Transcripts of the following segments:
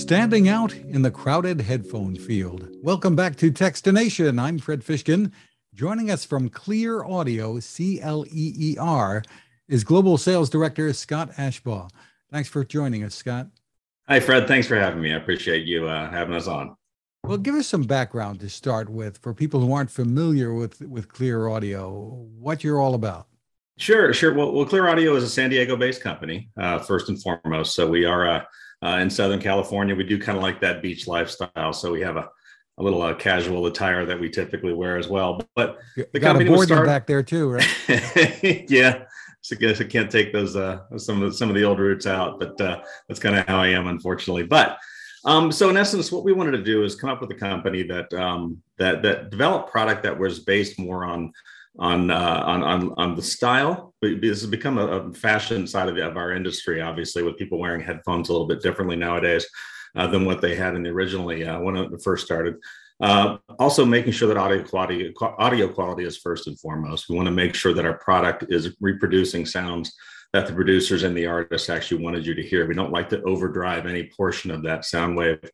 Standing out in the crowded headphone field. Welcome back to Techstination. I'm Fred Fishkin. Joining us from Cleer Audio, C L E E R, is Global Sales Director Scott Ashbaugh. Thanks for joining us, Scott. Hi, Fred. Thanks for having me. I appreciate you uh, having us on. Well, give us some background to start with for people who aren't familiar with, with Cleer Audio, what you're all about. Sure, sure. Well, well Cleer Audio is a San Diego based company, uh, first and foremost. So we are uh, uh, in Southern California. We do kind of like that beach lifestyle. So we have a, a little uh, casual attire that we typically wear as well. But the Got company a board start... back there too, right? yeah. So I guess I can't take those uh, some of the, some of the old roots out, but uh, that's kind of how I am, unfortunately. But um, so in essence, what we wanted to do is come up with a company that um, that that developed product that was based more on on uh, on, on on the style. This has become a, a fashion side of, the, of, our industry, obviously, with people wearing headphones a little bit differently nowadays uh, than what they had in the originally uh, when it first started. Uh, also, making sure that audio quality audio quality is first and foremost. We want to make sure that our product is reproducing sounds that the producers and the artists actually wanted you to hear. We don't like to overdrive any portion of that sound wave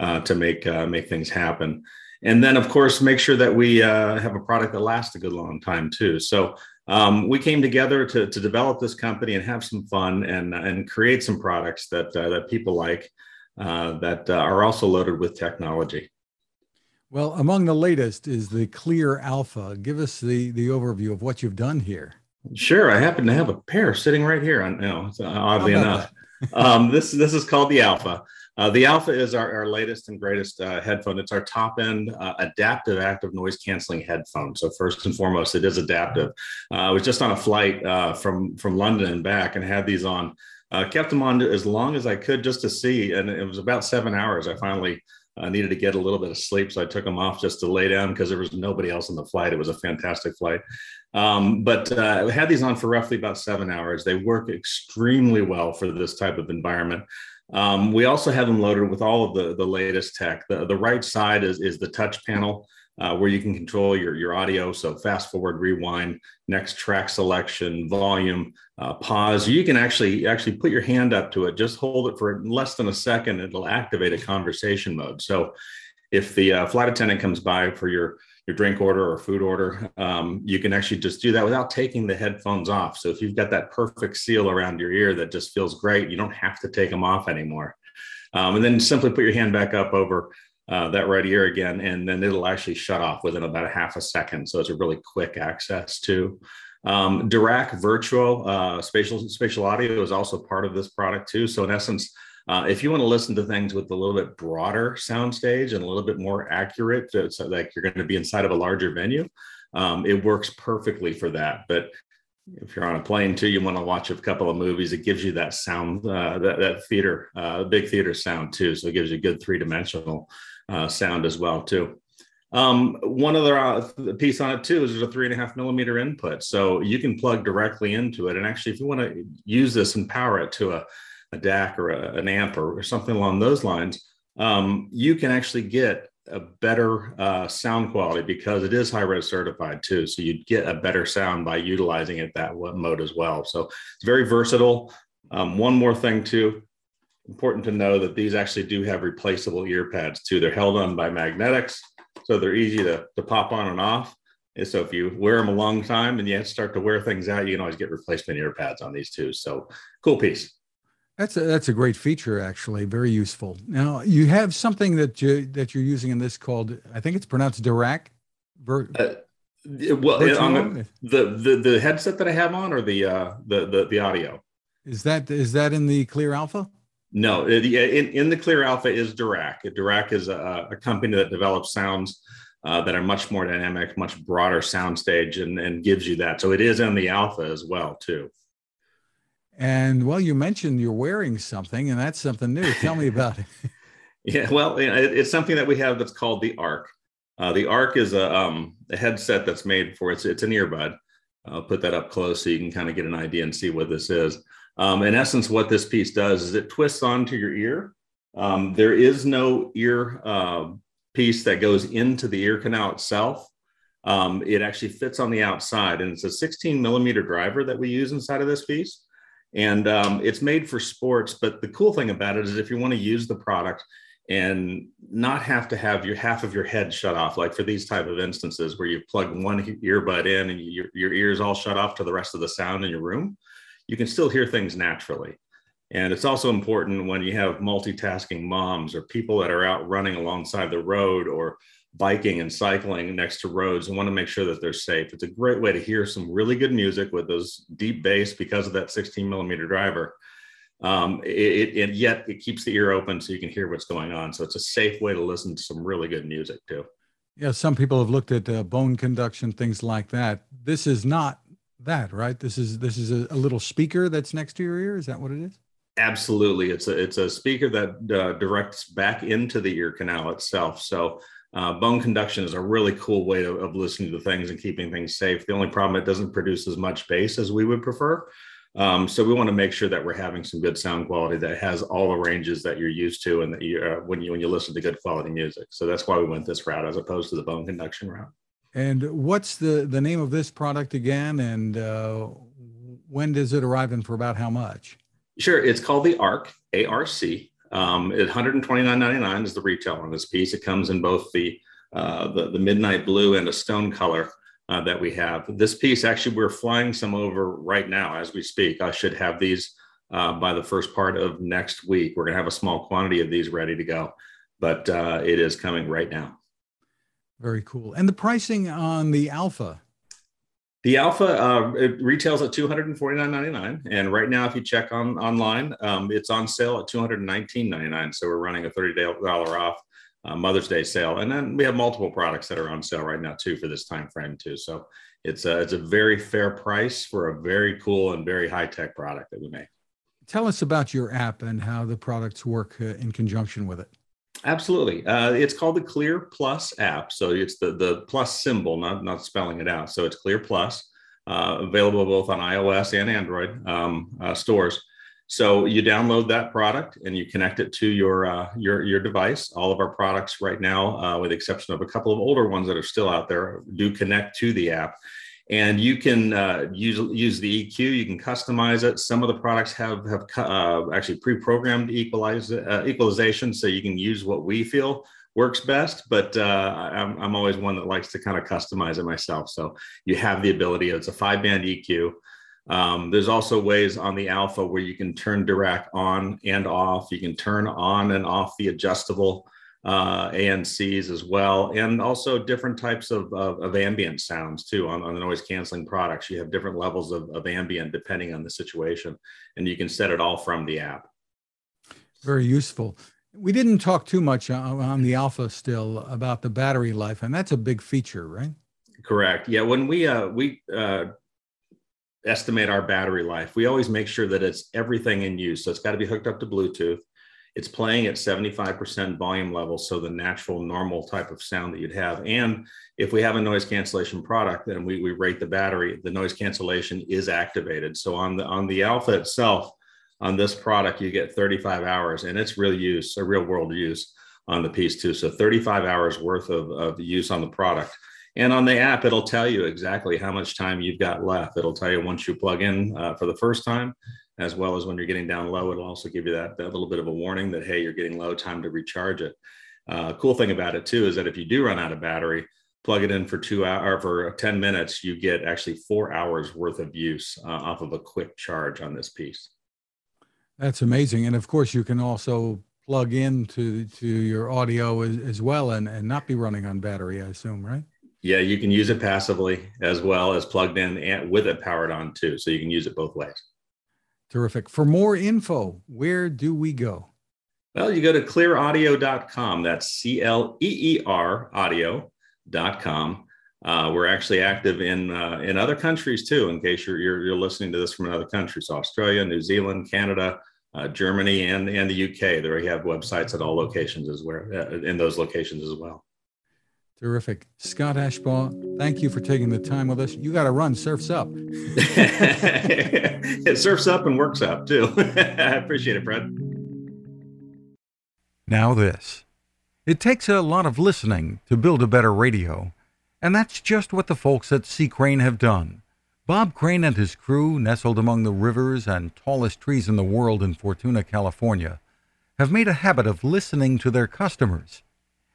uh, to make uh, make things happen and then of course make sure that we uh, have a product that lasts a good long time too. So um, we came together to, to develop this company and have some fun and, and create some products that, uh, that people like uh, that uh, are also loaded with technology. Well among the latest is the Cleer alpha. Give us the, the overview of what you've done here. Sure. I happen to have a pair sitting right here. On you know, oddly enough. um, this, this is called the alpha uh, the Alpha is our, our latest and greatest uh, headphone. It's our top end uh, adaptive active noise canceling headphone. So first and foremost, it is adaptive. Uh, I was just on a flight uh, from from London and back, and had these on. Uh, kept them on as long as I could just to see, and it was about seven hours. I finally needed to get a little bit of sleep, so I took them off just to lay down because there was nobody else on the flight. It was a fantastic flight, um, but uh, I had these on for roughly about seven hours. They work extremely well for this type of environment. Um, we also have them loaded with all of the, the latest tech. The, the right side is, is the touch panel uh, where you can control your, your audio. So fast forward, rewind, next track selection, volume, uh, pause. You can actually actually put your hand up to it. Just hold it for less than a second. It'll activate a conversation mode. So if the uh, flight attendant comes by for your your drink order or food order, um, you can actually just do that without taking the headphones off. So if you've got that perfect seal around your ear that just feels great, you don't have to take them off anymore. Um, and then simply put your hand back up over uh, that right ear again, and then it'll actually shut off within about a half a second. So it's a really quick access to. Um, Dirac Virtual uh, spatial spatial audio is also part of this product too. So in essence, uh, if you want to listen to things with a little bit broader soundstage and a little bit more accurate, so, so like you're going to be inside of a larger venue, um, it works perfectly for that. But if you're on a plane too, you want to watch a couple of movies. It gives you that sound, uh, that, that theater, uh, big theater sound too. So it gives you a good three dimensional uh, sound as well too. Um, one other uh, piece on it too is there's a three and a half millimeter input, so you can plug directly into it. And actually, if you want to use this and power it to a a DAC or a, an amp or, or, something along those lines, um, you can actually get a better uh, sound quality because it is high res certified too. So you'd get a better sound by utilizing it that mode as well. So it's very versatile. Um, one more thing too, important to know that these actually do have replaceable ear pads too. They're held on by magnetics, so they're easy to, to pop on and off. And so if you wear them a long time and you start to wear things out, you can always get replacement ear pads on these too. So cool piece. That's a, that's a great feature, actually, very useful. Now you have something that you that you're using in this called I think it's pronounced Dirac. Ver- uh, well, the, the, the the headset that I have on, or the uh, the the the audio. Is that is that in the Cleer Alpha? No, in, in the Cleer Alpha is Dirac. Dirac is a, a company that develops sounds uh, that are much more dynamic, much broader soundstage, and and gives you that. So it is in the Alpha as well, too. And well, you mentioned you're wearing something, and that's something new. Tell me about it. yeah, well, it's something that we have that's called the Arc. Uh, the Arc is a, um, a headset that's made for it's it's an earbud. I'll put that up close so you can kind of get an idea and see what this is. Um, in essence, what this piece does is it twists onto your ear. Um, there is no ear uh, piece that goes into the ear canal itself. Um, it actually fits on the outside, and it's a 16 millimeter driver that we use inside of this piece And um, it's made for sports. But the cool thing about it is if you want to use the product and not have to have your half of your head shut off, like for these type of instances where you plug one earbud in and your, your ears all shut off to the rest of the sound in your room, you can still hear things naturally. And it's also important when you have multitasking moms or people that are out running alongside the road or biking and cycling next to roads and want to make sure that they're safe. It's a great way to hear some really good music with those deep bass because of that 16 millimeter driver. Um, it, it, yet it keeps the ear open so you can hear what's going on. So it's a safe way to listen to some really good music too. Yeah, some people have looked at uh, bone conduction, things like that. This is not that, right? This is this is a, a, little speaker that's next to your ear. Is that what it is? Absolutely, it's a it's a speaker that uh, directs back into the ear canal itself. So uh, bone conduction is a really cool way of, of, listening to things and keeping things safe. The only problem, it doesn't produce as much bass as we would prefer. Um, so we want to make sure that we're having some good sound quality that has all the ranges that you're used to and that you uh, when you when you listen to good quality music. So that's why we went this route as opposed to the bone conduction route. And what's the the name of this product again? And uh, when does it arrive and for about how much? Sure, it's called the ARC ARC. Um, at 129.99 is the retail on this piece. It comes in both the, uh, the, the midnight blue and a stone color uh, that we have. This piece, actually, we're flying some over right now as we speak. I should have these uh, by the first part of next week. We're going to have a small quantity of these ready to go, but uh, it is coming right now. Very cool. And the pricing on the Alpha the Alpha uh, retails at two hundred and forty nine ninety nine, and right now, if you check on online, um, it's on sale at two hundred nineteen ninety nine. So we're running a thirty dollar off uh, Mother's Day sale, and then we have multiple products that are on sale right now too for this time frame too. So it's a it's a very fair price for a very cool and very high tech product that we make. Tell us about your app and how the products work uh, in conjunction with it. Absolutely. Uh, it's called the Cleer Plus app. So it's the, the plus symbol, not, not spelling it out. So it's Cleer Plus, uh, available both on iOS and Android um, uh, stores. So you download that product and you connect it to your uh, your your device. All of our products right now, uh, with the exception of a couple of older ones that are still out there, do connect to the app and you can uh, use use the EQ. You can customize it. Some of the products have have uh, actually pre-programmed equalize uh, equalization, so you can use what we feel works best. But uh, I'm I'm always one that likes to kind of customize it myself. So you have the ability. It's a five band EQ. Um, there's also ways on the Alpha where you can turn Dirac on and off. You can turn on and off the adjustable uh, ANCs as well, and also different types of, of, of ambient sounds too on, on, the noise canceling products. You have different levels of, of ambient depending on the situation, and you can set it all from the app. Very useful. We didn't talk too much on the Alpha still about the battery life, and that's a big feature, right? Correct. Yeah, when we uh, we uh, estimate our battery life, we always make sure that it's everything in use. So it's got to be hooked up to Bluetooth it's playing at 75% volume level so the natural normal type of sound that you'd have. And if we have a noise cancellation product then we, we rate the battery the noise cancellation is activated. So on the on the alpha itself on this product you get 35 hours and it's real use a real world use on the piece too. So 35 hours worth of, of use on the product. And on the app it'll tell you exactly how much time you've got left. It'll tell you once you plug in uh, for the first time as well as when you're getting down low, it'll also give you that, that little bit of a warning that, hey, you're getting low, time to recharge it. Uh, cool thing about it too is that if you do run out of battery, plug it in for two hours for 10 minutes, you get actually four hours worth of use uh, off of a quick charge on this piece. That's amazing. And of course, you can also plug into to your audio as, as well and, and not be running on battery, I assume, right? Yeah, you can use it passively as well as plugged in and with it powered on too. So you can use it both ways. Terrific. For more info, where do we go? Well, you go to cleeraudio.com. That's C L E E R audio.com. Uh, we're actually active in uh, in other countries too. In case you're, you're, you're listening to this from another country, so Australia, New Zealand, Canada, uh, Germany, and and the UK. There we have websites at all locations as well uh, in those locations as well. Terrific. Scott Ashbaugh, thank you for taking the time with us. You got to run, surfs up. it surfs up and works up too. I appreciate it, Fred. Now, this. It takes a lot of listening to build a better radio, and that's just what the folks at C. Crane have done. Bob Crane and his crew, nestled among the rivers and tallest trees in the world in Fortuna, California, have made a habit of listening to their customers.